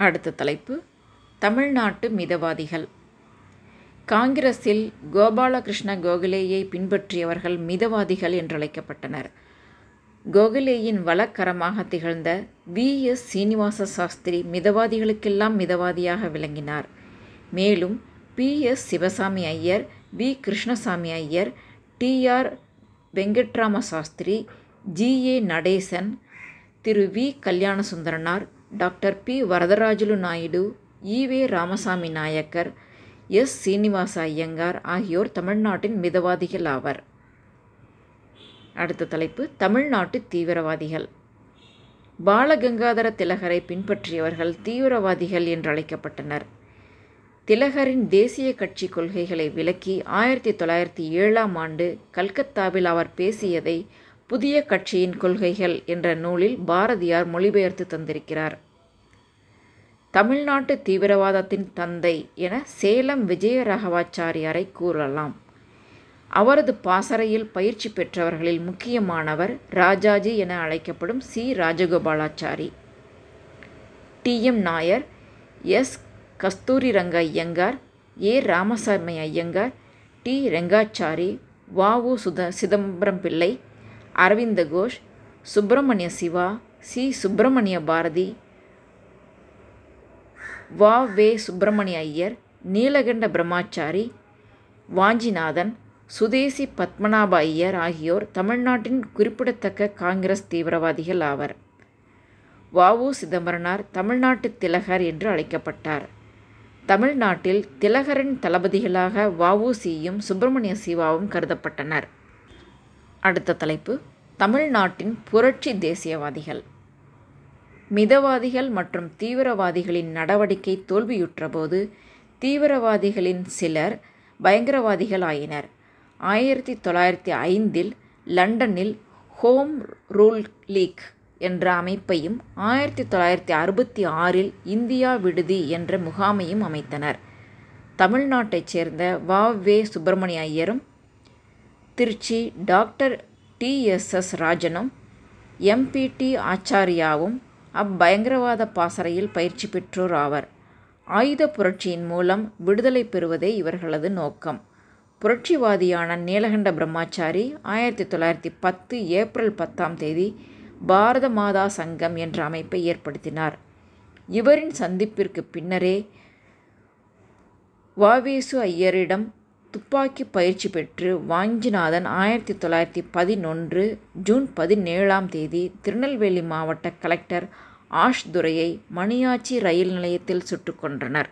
அடுத்த தலைப்பு. தமிழ்நாட்டு மிதவாதிகள். காங்கிரஸில் கோபாலகிருஷ்ண கோகலேயை பின்பற்றியவர்கள் மிதவாதிகள் என்றழைக்கப்பட்டனர். கோகலேயின் வழக்கரமாக திகழ்ந்த வி. எஸ். சீனிவாச சாஸ்திரி மிதவாதிகளுக்கெல்லாம் மிதவாதியாக விளங்கினார். மேலும் P. S. Sivaswami Iyer V. Krishnaswami Iyer T. R. Venkatarama Sastri G. A. Natesan Thiru. V. Kalyanasundaranar doctor P. Varadarajulu Naidu E V Ramasamy Naicker S. Srinivasa Iyengar ஆகியோர் தமிழ்நாட்டின் மிதவாதிகள் ஆவர். அடுத்த தலைப்பு தமிழ்நாட்டு தீவிரவாதிகள். பாலகங்காதர திலகரை பின்பற்றியவர்கள் தீவிரவாதிகள் என்று அழைக்கப்பட்டனர். திலகரின் தேசிய கட்சி கொள்கைகளை விளக்கி ஆயிரத்தி தொள்ளாயிரத்தி ஏழாம் ஆண்டு கல்கத்தாவில் அவர் பேசியதை புதிய கட்சியின் கொள்கைகள் என்ற நூலில் பாரதியார் மொழிபெயர்த்து தந்திருக்கிறார். தமிழ்நாட்டு தீவிரவாதத்தின் தந்தை என சேலம் விஜயராகவாச்சாரியாரை கூறலாம். அவரது பாசறையில் பயிற்சி பெற்றவர்களில் முக்கியமானவர் ராஜாஜி என அழைக்கப்படும் C. Rajagopalachari. T. M. Nair S. Kasturi Ranga Iyengar A. Ramasamy Iyengar T. Rengachari வ. உ. சுத சிதம்பரம் பிள்ளை அரவிந்த கோஷ் சுப்பிரமணிய சிவா சி. சுப்பிரமணிய பாரதி வா. வே. சுப்பிரமணிய ஐயர் நீலகண்ட பிரம்மாச்சாரி வாஞ்சிநாதன் சுதேசி பத்மநாப ஐயர் ஆகியோர் தமிழ்நாட்டின் குறிப்பிடத்தக்க காங்கிரஸ் தீவிரவாதிகள் ஆவர். வஉ சிதம்பரனார் தமிழ்நாட்டு திலகர் என்று அழைக்கப்பட்டார். தமிழ்நாட்டில் திலகரின் தளபதிகளாக வஉசியும் சுப்பிரமணிய சிவாவும் கருதப்பட்டனர். அடுத்த தலைப்பு தமிழ்நாட்டின் புரட்சி தேசியவாதிகள். மிதவாதிகள் மற்றும் தீவிரவாதிகளின் நடவடிக்கை தோல்வியுற்றபோது தீவிரவாதிகளின் சிலர் பயங்கரவாதிகள் ஆயினர் ஆயிரத்தி தொள்ளாயிரத்தி ஐந்தில் லண்டனில் ஹோம் ரூல் லீக் என்ற அமைப்பையும் ஆயிரத்தி தொள்ளாயிரத்தி அறுபத்தி ஆறில் இந்தியா விடுதி என்ற முகாமையும் அமைத்தனர். தமிழ்நாட்டைச் சேர்ந்த வ. வே. Subramaniya ஐயரும் Trichy doctor T. S. S. ராஜனும் MPT ஆச்சாரியாவும் அப்பயங்கரவாத பாசறையில் பயிற்சி பெற்றோர் ஆவர். ஆயுத புரட்சியின் மூலம் விடுதலை பெறுவதே இவர்களது நோக்கம். புரட்சிவாதியான நீலகண்ட பிரம்மாச்சாரி ஆயிரத்தி தொள்ளாயிரத்தி பத்து ஏப்ரல் பத்தாம் தேதி பாரத மாதா சங்கம் என்ற அமைப்பை ஏற்படுத்தினார். இவரின் சந்திப்பிற்கு பின்னரே வாவேசு ஐயரிடம் துப்பாக்கி பயிற்சி பெற்று வாஞ்சிநாதன் ஆயிரத்தி தொள்ளாயிரத்தி பதினொன்று ஜூன் பதினேழாம் தேதி திருநெல்வேலி மாவட்ட கலெக்டர் ஆஷ் துரையை மணியாச்சி ரயில் நிலையத்தில் சுட்டுக் கொன்றனர்.